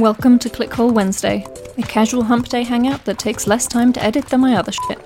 Welcome to Clickhole Wednesday, a casual hump day hangout that takes less time to edit than my other shit.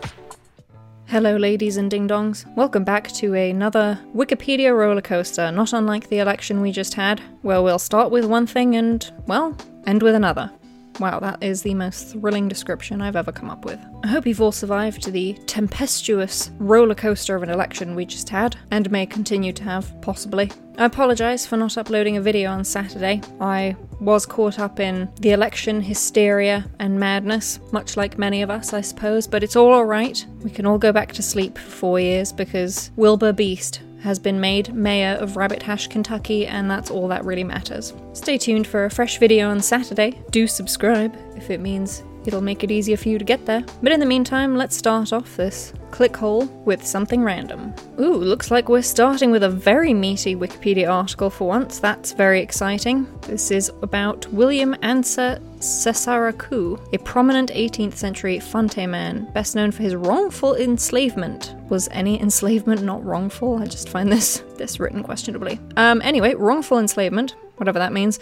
Hello, ladies and ding dongs. Welcome back to another Wikipedia roller coaster, not unlike the election we just had, where we'll start with one thing and, well, end with another. Wow, that is the most thrilling description I've ever come up with. I hope you've all survived the tempestuous roller coaster of an election we just had, and may continue to have, possibly. I apologise for not uploading a video on Saturday. I was caught up in the election hysteria and madness, much like many of us, I suppose, but it's all alright. We can all go back to sleep for four years because Wilbur Beast has been made mayor of Rabbit Hash, Kentucky, and that's all that really matters. Stay tuned for a fresh video on Saturday. Do subscribe if it means it'll make it easier for you to get there. But in the meantime, let's start off this click hole with something random. Ooh, looks like we're starting with a very meaty Wikipedia article for once. That's very exciting. This is about William Ansah Sessarakoo, a prominent 18th century Fante man, best known for his wrongful enslavement. Was any enslavement not wrongful? I just find this this written questionably. Um, anyway, wrongful enslavement, whatever that means,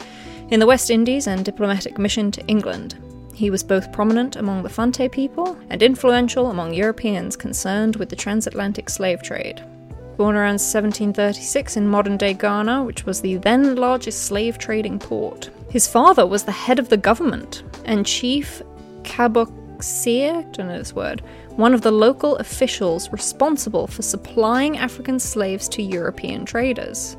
in the West Indies and diplomatic mission to England. He was both prominent among the Fante people and influential among Europeans concerned with the transatlantic slave trade. Born around 1736 in modern day Ghana, which was the then largest slave trading port. His father was the head of the government and chief caboceer, don't know this word, one of the local officials responsible for supplying African slaves to European traders.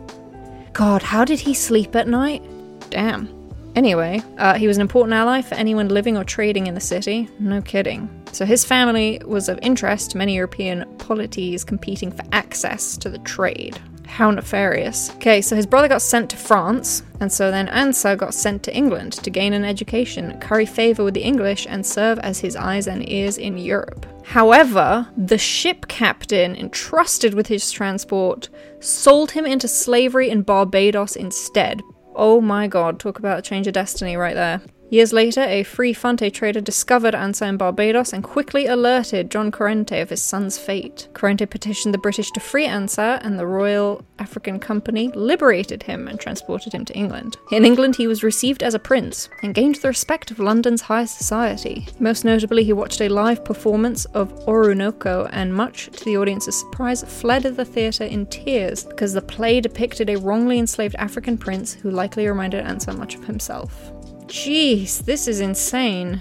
God, how did he sleep at night? Damn. Anyway, uh, he was an important ally for anyone living or trading in the city. No kidding. So his family was of interest to many European polities competing for access to the trade. How nefarious. Okay, so his brother got sent to France, and so then Ansah got sent to England to gain an education, curry favour with the English, and serve as his eyes and ears in Europe. However, the ship captain entrusted with his transport sold him into slavery in Barbados instead, Oh my god, talk about a change of destiny right there. Years later, a free Fante trader discovered Ansah in Barbados and quickly alerted John Corrente of his son's fate. Corrente petitioned the British to free Ansah, and the Royal African Company liberated him and transported him to England. In England, he was received as a prince and gained the respect of London's high society. Most notably, he watched a live performance of Oroonoko and, much to the audience's surprise, fled the theatre in tears because the play depicted a wrongly enslaved African prince who likely reminded Ansah much of himself. Jeez, this is insane.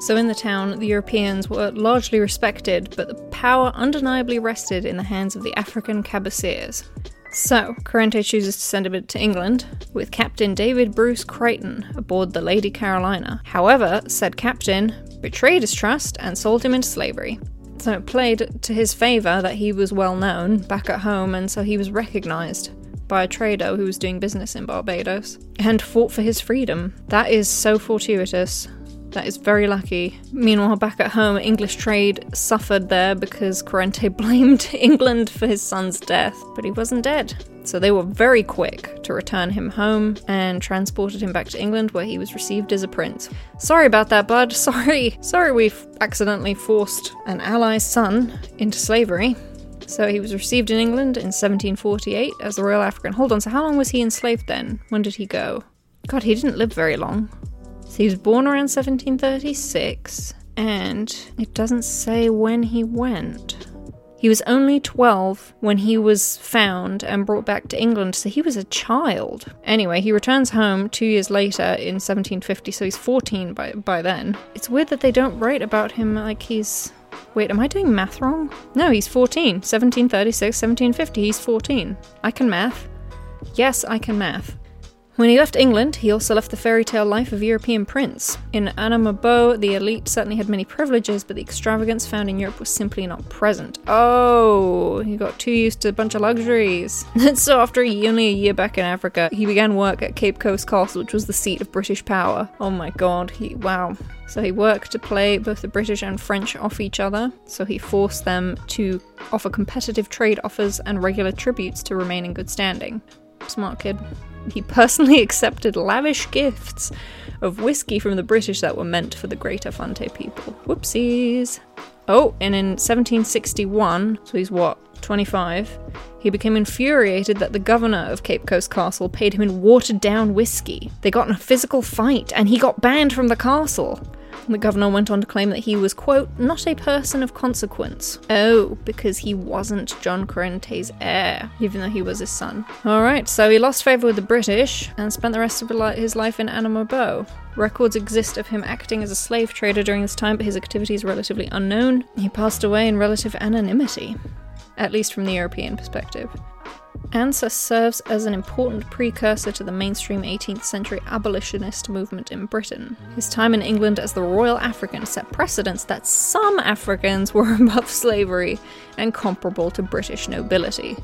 So, in the town, the Europeans were largely respected, but the power undeniably rested in the hands of the African caboceers. So, Corrente chooses to send him to England with Captain David Bruce Crichton aboard the Lady Carolina. However, said captain betrayed his trust and sold him into slavery. So it played to his favour that he was well known back at home, and so he was recognised by a trader who was doing business in Barbados and fought for his freedom. That is so fortuitous. That is very lucky. Meanwhile, back at home, English trade suffered there because Corrente blamed England for his son's death, but he wasn't dead. So they were very quick to return him home and transported him back to England where he was received as a prince. Sorry about that, bud. Sorry. Sorry we've accidentally forced an ally's son into slavery. So he was received in England in 1748 as the Royal African. Hold on, so how long was he enslaved then? When did he go? God, he didn't live very long. So he was born around 1736, and it doesn't say when he went. He was only 12 when he was found and brought back to England, so he was a child. Anyway, he returns home two years later in 1750, so he's 14 by, by then. It's weird that they don't write about him like he's Wait, am I doing math wrong? No, he's 14. 1736, 1750, he's 14. I can math. Yes, I can math. When he left England, he also left the fairy tale life of European prince. In Anamabo, the elite certainly had many privileges, but the extravagance found in Europe was simply not present. Oh, he got too used to a bunch of luxuries. so after only a year back in Africa, he began work at Cape Coast Castle, which was the seat of British power. Oh my god, he wow. So he worked to play both the British and French off each other, so he forced them to offer competitive trade offers and regular tributes to remain in good standing. Smart kid. He personally accepted lavish gifts of whiskey from the British that were meant for the Greater Fante people. Whoopsies. Oh, and in 1761, so he's what, 25, he became infuriated that the governor of Cape Coast Castle paid him in watered down whiskey. They got in a physical fight, and he got banned from the castle. The governor went on to claim that he was, quote, not a person of consequence. Oh, because he wasn't John Corrente's heir, even though he was his son. Alright, so he lost favour with the British and spent the rest of his life in Anamaboe. Records exist of him acting as a slave trader during this time, but his activity is relatively unknown. He passed away in relative anonymity, at least from the European perspective. Ansah serves as an important precursor to the mainstream 18th century abolitionist movement in Britain. His time in England as the Royal African set precedents that some Africans were above slavery and comparable to British nobility.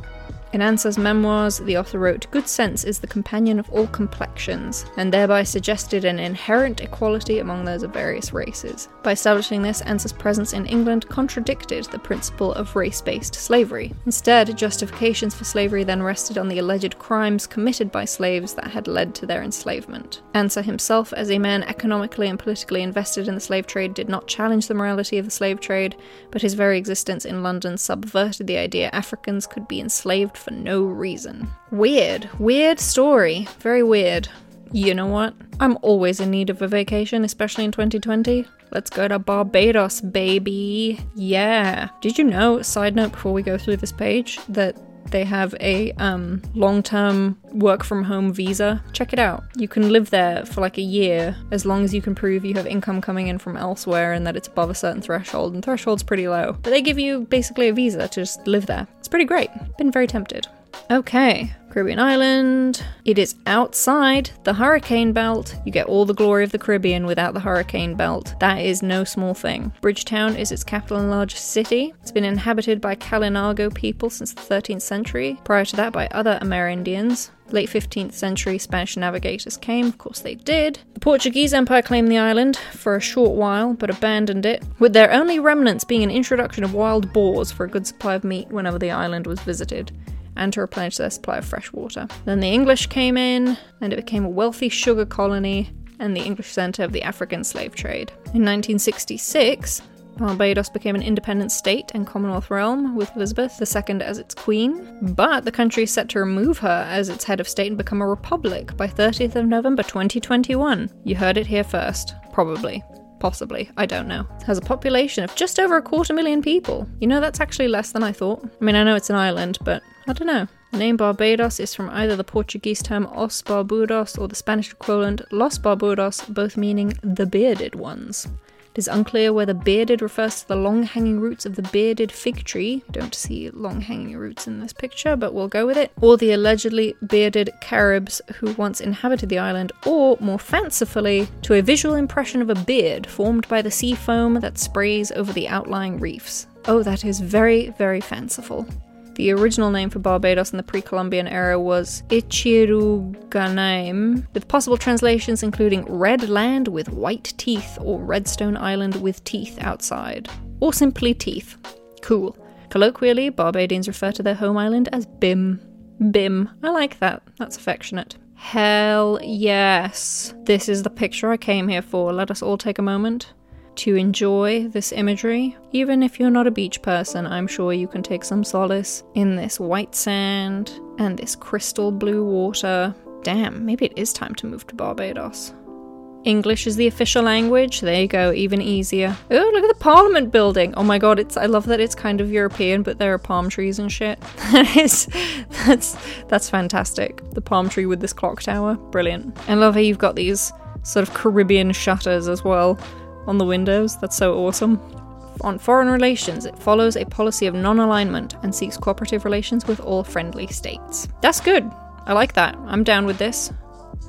In Ansah's memoirs, the author wrote, Good sense is the companion of all complexions, and thereby suggested an inherent equality among those of various races. By establishing this, Ansah's presence in England contradicted the principle of race based slavery. Instead, justifications for slavery then rested on the alleged crimes committed by slaves that had led to their enslavement. Ansah himself, as a man economically and politically invested in the slave trade, did not challenge the morality of the slave trade, but his very existence in London subverted the idea Africans could be enslaved for no reason. Weird. Weird story. Very weird. You know what? I'm always in need of a vacation, especially in 2020. Let's go to Barbados, baby. Yeah. Did you know, side note before we go through this page, that they have a um, long term work from home visa. Check it out. You can live there for like a year as long as you can prove you have income coming in from elsewhere and that it's above a certain threshold. And threshold's pretty low. But they give you basically a visa to just live there. It's pretty great. Been very tempted. Okay, Caribbean island. It is outside the hurricane belt. You get all the glory of the Caribbean without the hurricane belt. That is no small thing. Bridgetown is its capital and largest city. It's been inhabited by Kalinago people since the 13th century. Prior to that, by other Amerindians. Late 15th century Spanish navigators came, of course they did. The Portuguese Empire claimed the island for a short while, but abandoned it, with their only remnants being an introduction of wild boars for a good supply of meat whenever the island was visited and to replenish their supply of fresh water. Then the English came in, and it became a wealthy sugar colony and the English centre of the African slave trade. In 1966, Barbados became an independent state and Commonwealth realm with Elizabeth II as its queen, but the country is set to remove her as its head of state and become a republic by 30th of November 2021. You heard it here first, probably. Possibly, I don't know. Has a population of just over a quarter million people. You know, that's actually less than I thought. I mean, I know it's an island, but I don't know. The name Barbados is from either the Portuguese term Os Barbudos or the Spanish equivalent Los Barbudos, both meaning the bearded ones. It is unclear whether bearded refers to the long hanging roots of the bearded fig tree. Don't see long hanging roots in this picture, but we'll go with it. Or the allegedly bearded Caribs who once inhabited the island, or more fancifully, to a visual impression of a beard formed by the sea foam that sprays over the outlying reefs. Oh, that is very, very fanciful. The original name for Barbados in the pre Columbian era was Ichiruganaim, with possible translations including Red Land with White Teeth or Redstone Island with Teeth outside, or simply Teeth. Cool. Colloquially, Barbadians refer to their home island as Bim. Bim. I like that. That's affectionate. Hell yes. This is the picture I came here for. Let us all take a moment to enjoy this imagery. Even if you're not a beach person, I'm sure you can take some solace in this white sand and this crystal blue water. Damn, maybe it is time to move to Barbados. English is the official language. There you go, even easier. Oh, look at the Parliament building. Oh my god, it's I love that it's kind of European, but there are palm trees and shit. That is that's that's fantastic. The palm tree with this clock tower. Brilliant. I love how you've got these sort of Caribbean shutters as well on the windows. That's so awesome. On foreign relations, it follows a policy of non alignment and seeks cooperative relations with all friendly states. That's good. I like that. I'm down with this.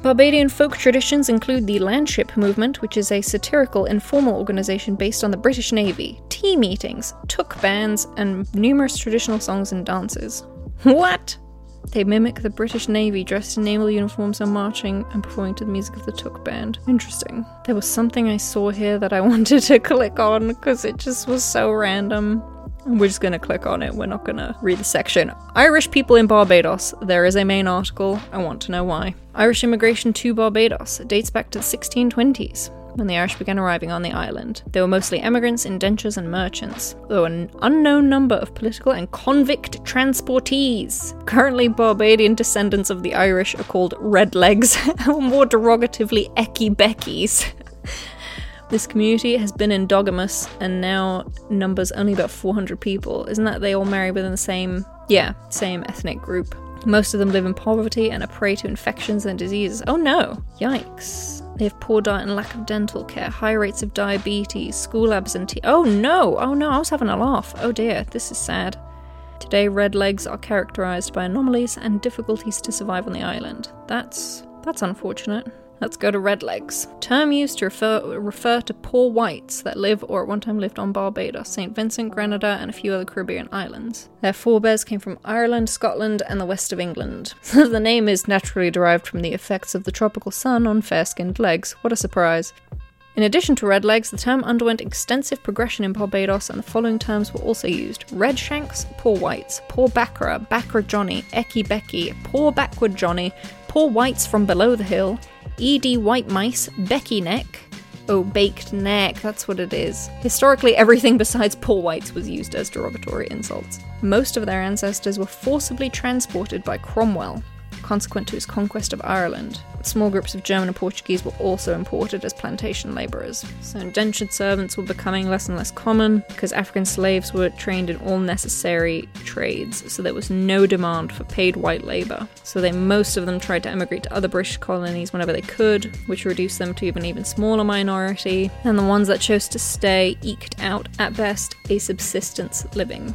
Barbadian folk traditions include the Landship Movement, which is a satirical, informal organisation based on the British Navy, tea meetings, tuk bands, and numerous traditional songs and dances. What? They mimic the British Navy dressed in naval uniforms and marching and performing to the music of the Tuk Band. Interesting. There was something I saw here that I wanted to click on because it just was so random. We're just to click on it. We're not to read the section. Irish people in Barbados. There is a main article. I want to know why. Irish immigration to Barbados dates back to the 1620s. When the Irish began arriving on the island. They were mostly emigrants, indentures, and merchants, though an unknown number of political and convict transportees. Currently, Barbadian descendants of the Irish are called redlegs, or more derogatively, Ecky Beckies. This community has been endogamous and now numbers only about 400 people. Isn't that they all marry within the same, yeah, same ethnic group? Most of them live in poverty and are prey to infections and diseases. Oh no! Yikes. They have poor diet and lack of dental care, high rates of diabetes, school absentee. Oh no! Oh no, I was having a laugh. Oh dear, this is sad. Today, red legs are characterized by anomalies and difficulties to survive on the island. That's that's unfortunate. Let's go to redlegs. Term used to refer, refer to poor whites that live or at one time lived on Barbados, St. Vincent, Grenada, and a few other Caribbean islands. Their forebears came from Ireland, Scotland, and the west of England. the name is naturally derived from the effects of the tropical sun on fair skinned legs. What a surprise. In addition to redlegs, the term underwent extensive progression in Barbados, and the following terms were also used red shanks, poor whites, poor backra, backra Johnny, ecky becky, poor backward Johnny, poor whites from below the hill, ED White Mice, Becky Neck. Oh, baked neck, that's what it is. Historically, everything besides poor whites was used as derogatory insults. Most of their ancestors were forcibly transported by Cromwell, consequent to his conquest of Ireland. Small groups of German and Portuguese were also imported as plantation labourers. So indentured servants were becoming less and less common because African slaves were trained in all necessary trades, so there was no demand for paid white labour. So they most of them tried to emigrate to other British colonies whenever they could, which reduced them to an even smaller minority. And the ones that chose to stay eked out at best a subsistence living.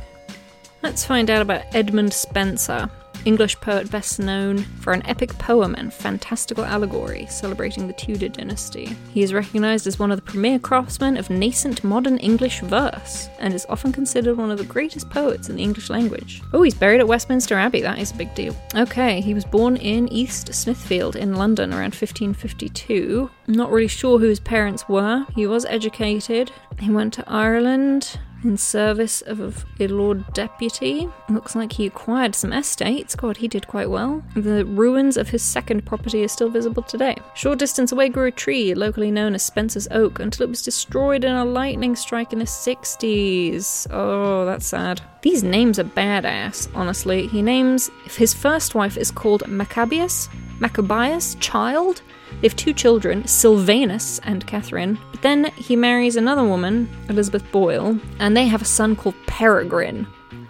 Let's find out about Edmund Spenser. English poet best known for an epic poem and fantastical allegory celebrating the Tudor dynasty. He is recognised as one of the premier craftsmen of nascent modern English verse and is often considered one of the greatest poets in the English language. Oh, he's buried at Westminster Abbey, that is a big deal. Okay, he was born in East Smithfield in London around 1552. I'm not really sure who his parents were. He was educated. He went to Ireland in service of a Lord Deputy. Looks like he acquired some estates. God, he did quite well. The ruins of his second property are still visible today. Short distance away grew a tree, locally known as Spenser's Oak, until it was destroyed in a lightning strike in the 60s. Oh, that's sad. These names are badass, honestly. He names his first wife is called Machabyas, Machabyas, child, they have two children, Sylvanus and Catherine, but then he marries another woman, Elizabeth Boyle, and they have a son called Peregrine.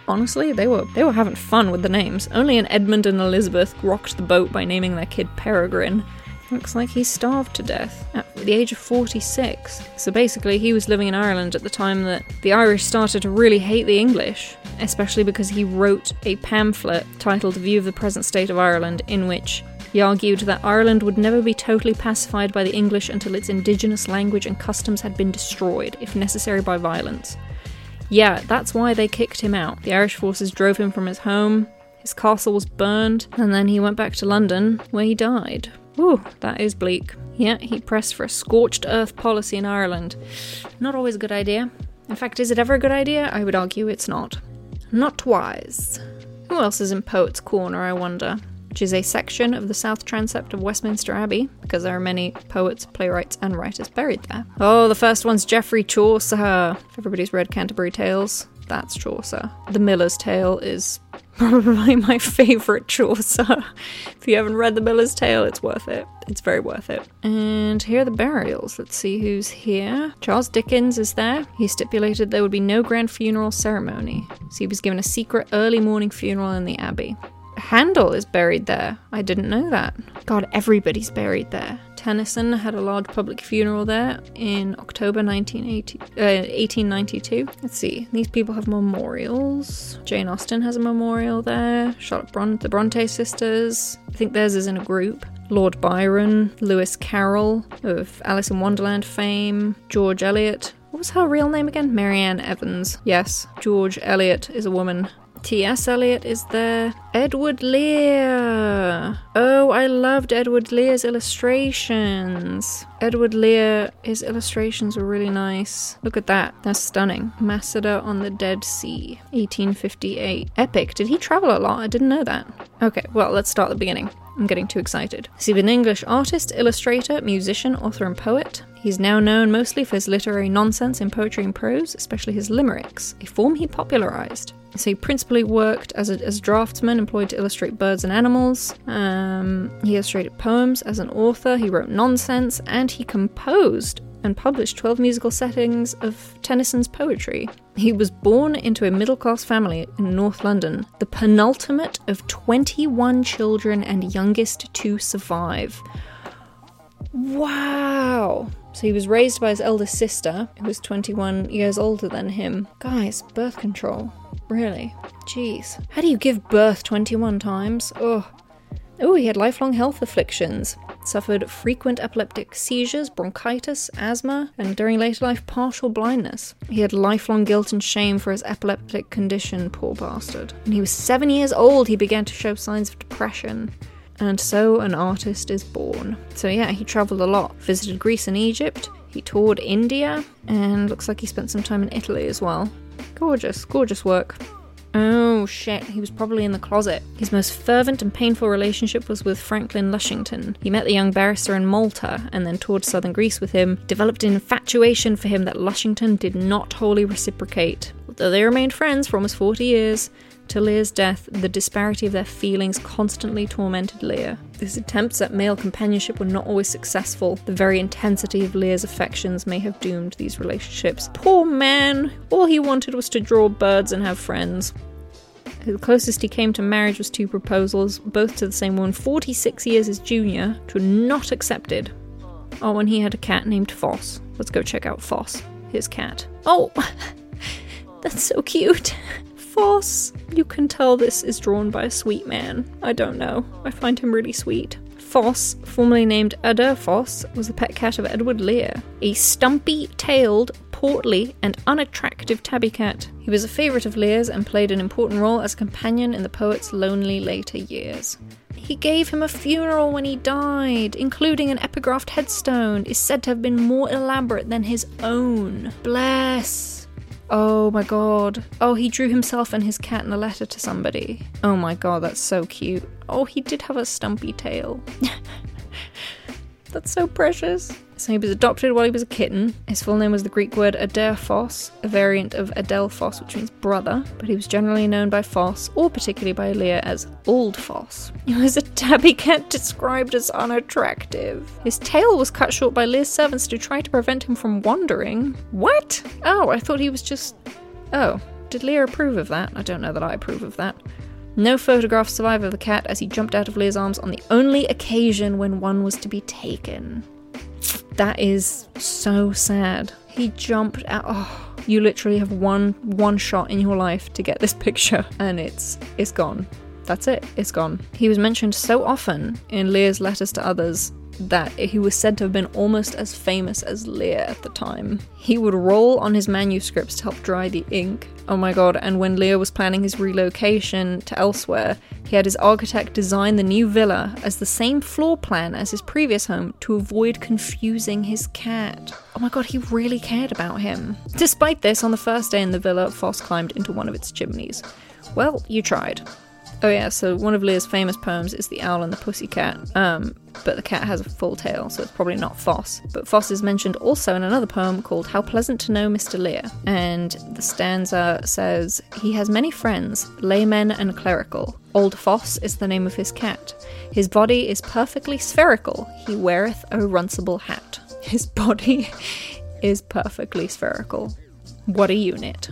Honestly, they were they were having fun with the names. Only an Edmund and Elizabeth rocked the boat by naming their kid Peregrine. Looks like he starved to death at the age of 46. So basically, he was living in Ireland at the time that the Irish started to really hate the English, especially because he wrote a pamphlet titled View of the Present State of Ireland, in which he argued that Ireland would never be totally pacified by the English until its indigenous language and customs had been destroyed, if necessary by violence. Yeah, that's why they kicked him out. The Irish forces drove him from his home, his castle was burned, and then he went back to London, where he died. Ooh, that is bleak. Yeah, he pressed for a scorched earth policy in Ireland. Not always a good idea. In fact, is it ever a good idea? I would argue it's not. Not wise. Who else is in Poets' Corner, I wonder? Which is a section of the south transept of Westminster Abbey, because there are many poets, playwrights, and writers buried there. Oh, the first one's Geoffrey Chaucer. Everybody's read Canterbury Tales. That's Chaucer. The Miller's Tale is probably my favourite Chaucer. if you haven't read The Miller's Tale, it's worth it. It's very worth it. And here are the burials. Let's see who's here. Charles Dickens is there. He stipulated there would be no grand funeral ceremony, so he was given a secret early morning funeral in the Abbey. Handel is buried there. I didn't know that. God, everybody's buried there. Tennyson had a large public funeral there in October 1980, uh, 1892. Let's see, these people have memorials. Jane Austen has a memorial there. Charlotte Bron- the Bronte sisters. I think theirs is in a group. Lord Byron, Lewis Carroll of Alice in Wonderland fame, George Eliot. What was her real name again? Mary Ann Evans. Yes, George Eliot is a woman. T.S. Eliot is there. Edward Lear. Oh, I loved Edward Lear's illustrations. Edward Lear, his illustrations were really nice. Look at that. That's stunning. Masada on the Dead Sea, 1858. Epic. Did he travel a lot? I didn't know that. Okay, well, let's start at the beginning. I'm getting too excited. He's an English artist, illustrator, musician, author, and poet. He's now known mostly for his literary nonsense in poetry and prose, especially his limericks, a form he popularized. So he principally worked as a, as a draftsman, employed to illustrate birds and animals. Um, he illustrated poems as an author. He wrote nonsense, and he composed and published 12 musical settings of Tennyson's poetry. He was born into a middle class family in North London, the penultimate of 21 children and youngest to survive. Wow! So he was raised by his eldest sister, who was 21 years older than him. Guys, birth control. Really? Jeez. How do you give birth 21 times? Oh. Oh, he had lifelong health afflictions. Suffered frequent epileptic seizures, bronchitis, asthma, and during later life, partial blindness. He had lifelong guilt and shame for his epileptic condition, poor bastard. When he was seven years old, he began to show signs of depression. And so an artist is born. So, yeah, he travelled a lot, visited Greece and Egypt, he toured India, and looks like he spent some time in Italy as well. Gorgeous, gorgeous work. Oh shit, he was probably in the closet. His most fervent and painful relationship was with Franklin Lushington. He met the young barrister in Malta and then toured southern Greece with him, developed an infatuation for him that Lushington did not wholly reciprocate. Though they remained friends for almost 40 years, to Lear's death, the disparity of their feelings constantly tormented Lear. His attempts at male companionship were not always successful. The very intensity of Lear's affections may have doomed these relationships. Poor man! All he wanted was to draw birds and have friends. The closest he came to marriage was two proposals, both to the same woman 46 years his junior, which were not accepted. Oh, and he had a cat named Foss. Let's go check out Foss, his cat. Oh, that's so cute. Foss. You can tell this is drawn by a sweet man. I don't know. I find him really sweet. Foss, formerly named Adair Foss, was the pet cat of Edward Lear, a stumpy tailed, portly, and unattractive tabby cat. He was a favourite of Lear's and played an important role as a companion in the poet's lonely later years. He gave him a funeral when he died, including an epigraphed headstone, is said to have been more elaborate than his own. Bless. Oh my god. Oh, he drew himself and his cat in a letter to somebody. Oh my god, that's so cute. Oh, he did have a stumpy tail. that's so precious. So he was adopted while he was a kitten. His full name was the Greek word Adelphos, a variant of Adelphos, which means brother, but he was generally known by Foss, or particularly by Lear, as Old Foss. He was a tabby cat described as unattractive. His tail was cut short by Lear's servants to try to prevent him from wandering. What? Oh, I thought he was just. Oh, did Lear approve of that? I don't know that I approve of that. No photographs survive of the cat as he jumped out of Lear's arms on the only occasion when one was to be taken. That is so sad. He jumped out. Oh, you literally have one one shot in your life to get this picture, and it's it's gone. That's it. It's gone. He was mentioned so often in Lear's letters to others that he was said to have been almost as famous as Lear at the time. He would roll on his manuscripts to help dry the ink. Oh my god, and when Lear was planning his relocation to elsewhere, he had his architect design the new villa as the same floor plan as his previous home to avoid confusing his cat. Oh my god, he really cared about him. Despite this, on the first day in the villa, Foss climbed into one of its chimneys. Well, you tried. Oh yeah, so one of Lear's famous poems is The Owl and the Pussycat, um, but the cat has a full tail, so it's probably not Foss. But Foss is mentioned also in another poem called How Pleasant to Know Mr. Lear, and the stanza says, He has many friends, laymen and clerical. Old Foss is the name of his cat. His body is perfectly spherical, he weareth a runcible hat. His body is perfectly spherical. What a unit.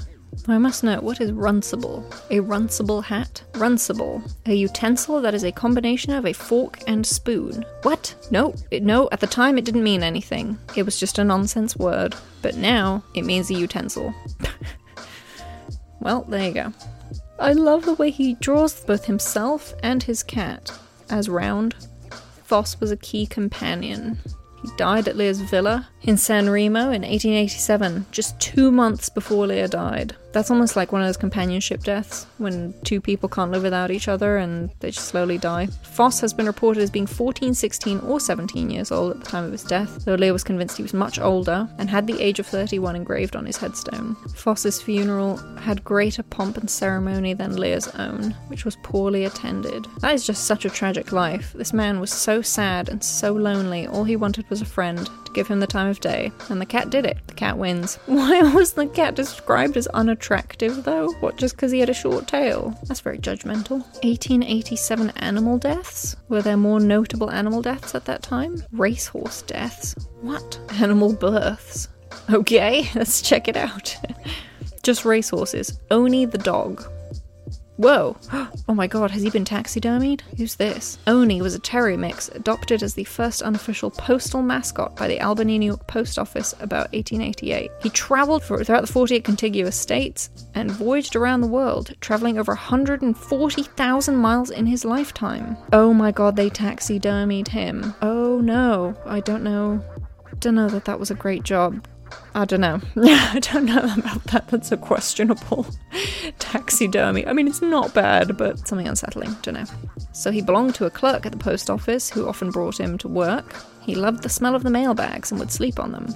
I must know what is runcible? A runcible hat? Runcible. A utensil that is a combination of a fork and spoon. What? No, it, no, at the time it didn't mean anything. It was just a nonsense word. But now it means a utensil. well, there you go. I love the way he draws both himself and his cat as round. Foss was a key companion. He died at Lear's villa in San Remo in 1887, just two months before Lear died. That's almost like one of those companionship deaths when two people can't live without each other and they just slowly die. Foss has been reported as being 14, 16, or 17 years old at the time of his death, though Lear was convinced he was much older and had the age of 31 engraved on his headstone. Foss's funeral had greater pomp and ceremony than Lear's own, which was poorly attended. That is just such a tragic life. This man was so sad and so lonely, all he wanted was a friend give him the time of day, and the cat did it. The cat wins. Why was the cat described as unattractive, though? What, just because he had a short tail? That's very judgmental. 1887 animal deaths? Were there more notable animal deaths at that time? Racehorse deaths? What? Animal births? Okay, let's check it out. Just racehorses. Owney the dog. Whoa. Oh my god, has he been taxidermied? Who's this? Owney was a terrier mix adopted as the first unofficial postal mascot by the Albany, New York Post Office about 1888. He traveled throughout the 48 contiguous states and voyaged around the world, traveling over 140,000 miles in his lifetime. Oh my god, they taxidermied him. Oh no, I don't know. Don't know that that was a great job. I don't know. I don't know about that. That's a questionable taxidermy. I mean, it's not bad, but something unsettling. Don't know. So he belonged to a clerk at the post office who often brought him to work. He loved the smell of the mailbags and would sleep on them.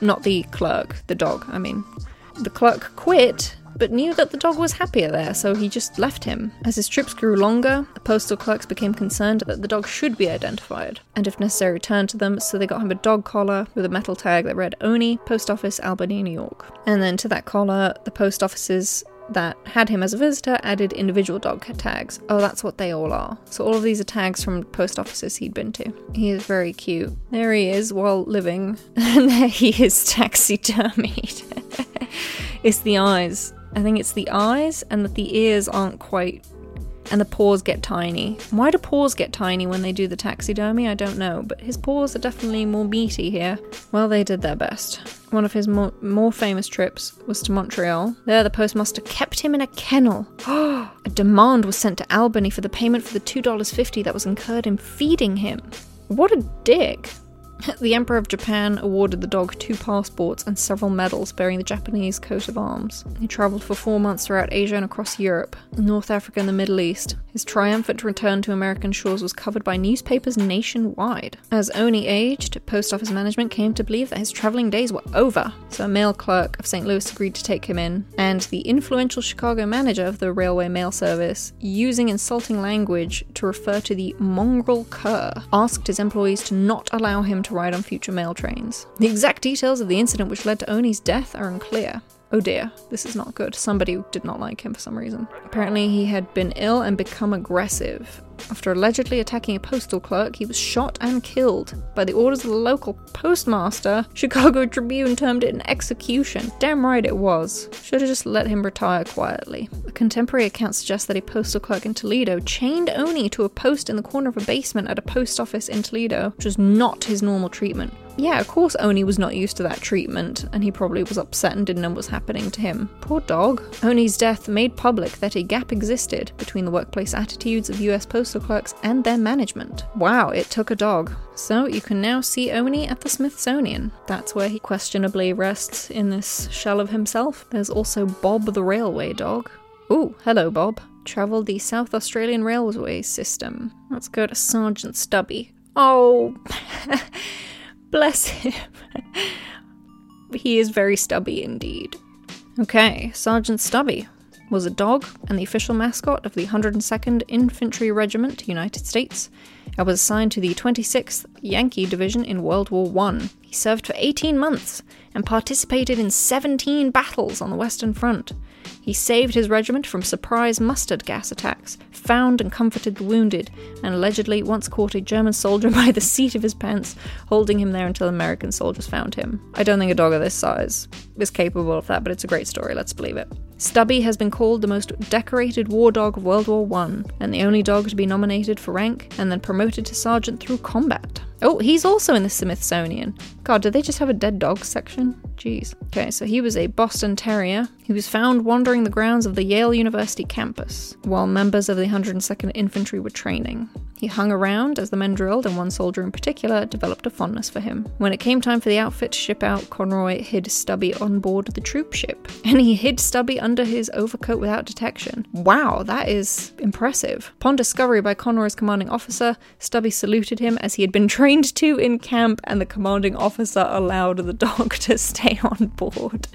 Not the clerk, the dog, I mean. The clerk quit but knew that the dog was happier there, so he just left him. As his trips grew longer, the postal clerks became concerned that the dog should be identified, and if necessary, returned to them, so they got him a dog collar with a metal tag that read Owney, Post Office, Albany, New York. And then to that collar, the post offices that had him as a visitor added individual dog tags. Oh, that's what they all are. So all of these are tags from post offices he'd been to. He is very cute. There he is while living, and there he is taxidermied. it's the eyes. I think it's the eyes and that the ears aren't quite and the paws get tiny. Why do paws get tiny when they do the taxidermy? I don't know, but his paws are definitely more meaty here. Well, they did their best. One of his more, more famous trips was to Montreal. There, the postmaster kept him in a kennel. a demand was sent to Albany for the payment for the $2.50 that was incurred in feeding him. What a dick. The Emperor of Japan awarded the dog two passports and several medals bearing the Japanese coat of arms. He travelled for four months throughout Asia and across Europe, North Africa, and the Middle East. His triumphant return to American shores was covered by newspapers nationwide. As Owney aged, post office management came to believe that his travelling days were over, so a mail clerk of St. Louis agreed to take him in, and the influential Chicago manager of the railway mail service, using insulting language to refer to the mongrel cur, asked his employees to not allow him to ride on future mail trains. The exact details of the incident which led to Owney's death are unclear. Oh dear, this is not good. Somebody did not like him for some reason. Apparently, he had been ill and become aggressive. After allegedly attacking a postal clerk, he was shot and killed. By the orders of the local postmaster, Chicago Tribune termed it an execution. Damn right it was. Should have just let him retire quietly. A contemporary account suggests that a postal clerk in Toledo chained Owney to a post in the corner of a basement at a post office in Toledo, which was not his normal treatment. Yeah, of course Owney was not used to that treatment, and he probably was upset and didn't know what was happening to him. Poor dog. Owney's death made public that a gap existed between the workplace attitudes of US postal clerks and their management. Wow, it took a dog. So you can now see Owney at the Smithsonian. That's where he questionably rests in this shell of himself. There's also Bob the railway dog. Ooh, hello, Bob. Travelled the South Australian Railway system. Let's go to Sergeant Stubby. Oh. Bless him. he is very stubby indeed. Okay, Sergeant Stubby was a dog and the official mascot of the 102nd Infantry Regiment, United States, and was assigned to the 26th Yankee Division in World War I. He served for 18 months and participated in 17 battles on the Western Front. He saved his regiment from surprise mustard gas attacks, found and comforted the wounded, and allegedly once caught a German soldier by the seat of his pants, holding him there until American soldiers found him. I don't think a dog of this size is capable of that, but it's a great story, let's believe it. Stubby has been called the most decorated war dog of World War I, and the only dog to be nominated for rank and then promoted to sergeant through combat. Oh, he's also in the Smithsonian. God, did they just have a dead dog section? Jeez. Okay, so he was a Boston Terrier. He was found wandering the grounds of the Yale University campus while members of the 102nd Infantry were training. He hung around as the men drilled, and one soldier in particular developed a fondness for him. When it came time for the outfit to ship out, Conroy hid Stubby on board the troop ship. And he hid Stubby under his overcoat without detection. Wow, that is impressive. Upon discovery by Conroy's commanding officer, Stubby saluted him as he had been trained to in camp, and the commanding officer allowed the dog to stay on board.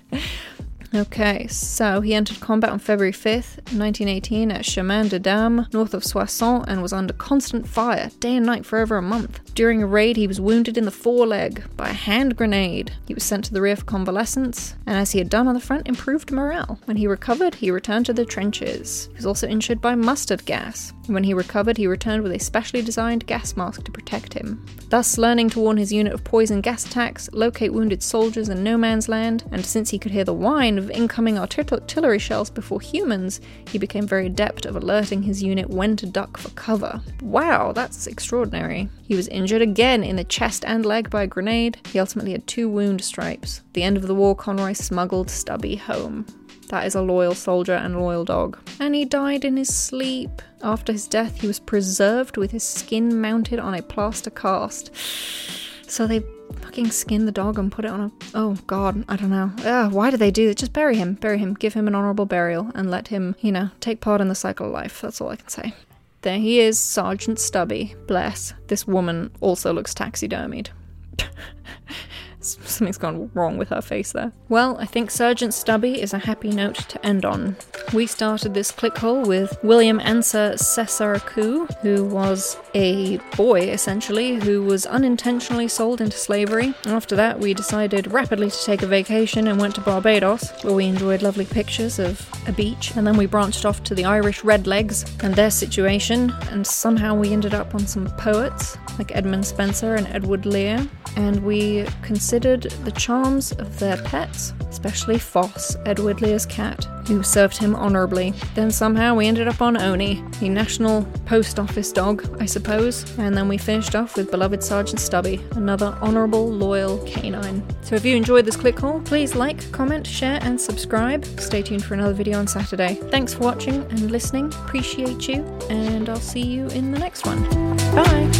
Okay, so he entered combat on February 5th, 1918, at Chemin des Dames, north of Soissons, and was under constant fire, day and night for over a month. During a raid, he was wounded in the foreleg by a hand grenade. He was sent to the rear for convalescence, and as he had done on the front, improved morale. When he recovered, he returned to the trenches. He was also injured by mustard gas. When he recovered, he returned with a specially designed gas mask to protect him, thus learning to warn his unit of poison gas attacks, locate wounded soldiers in no man's land, and since he could hear the whine of incoming artillery shells before humans, he became very adept of alerting his unit when to duck for cover. Wow, that's extraordinary. He was injured again in the chest and leg by a grenade. He ultimately had two wound stripes. At the end of the war, Conroy smuggled Stubby home. That is a loyal soldier and loyal dog. And he died in his sleep. After his death, he was preserved with his skin mounted on a plaster cast. So they fucking skinned the dog and put it on a. Oh god, I don't know. Ugh, why do they do that? Just bury him. Bury him. Give him an honorable burial and let him, you know, take part in the cycle of life. That's all I can say. There he is, Sergeant Stubby. Bless. This woman also looks taxidermied. Something's gone wrong with her face there. Well, I think Sergeant Stubby is a happy note to end on. We started this clickhole with William Ansah Sessarakoo, who was a boy, essentially, who was unintentionally sold into slavery. After that, we decided rapidly to take a vacation and went to Barbados, where we enjoyed lovely pictures of a beach. And then we branched off to the Irish Redlegs and their situation, and somehow we ended up on some poets like Edmund Spenser and Edward Lear. And we considered the charms of their pets, especially Foss, Edward Lear's cat, who served him honourably. Then somehow we ended up on Owney, the national post office dog, I suppose. And then we finished off with beloved Sergeant Stubby, another honourable, loyal canine. So if you enjoyed this clickhole, please like, comment, share, and subscribe. Stay tuned for another video on Saturday. Thanks for watching and listening. Appreciate you, and I'll see you in the next one. Bye!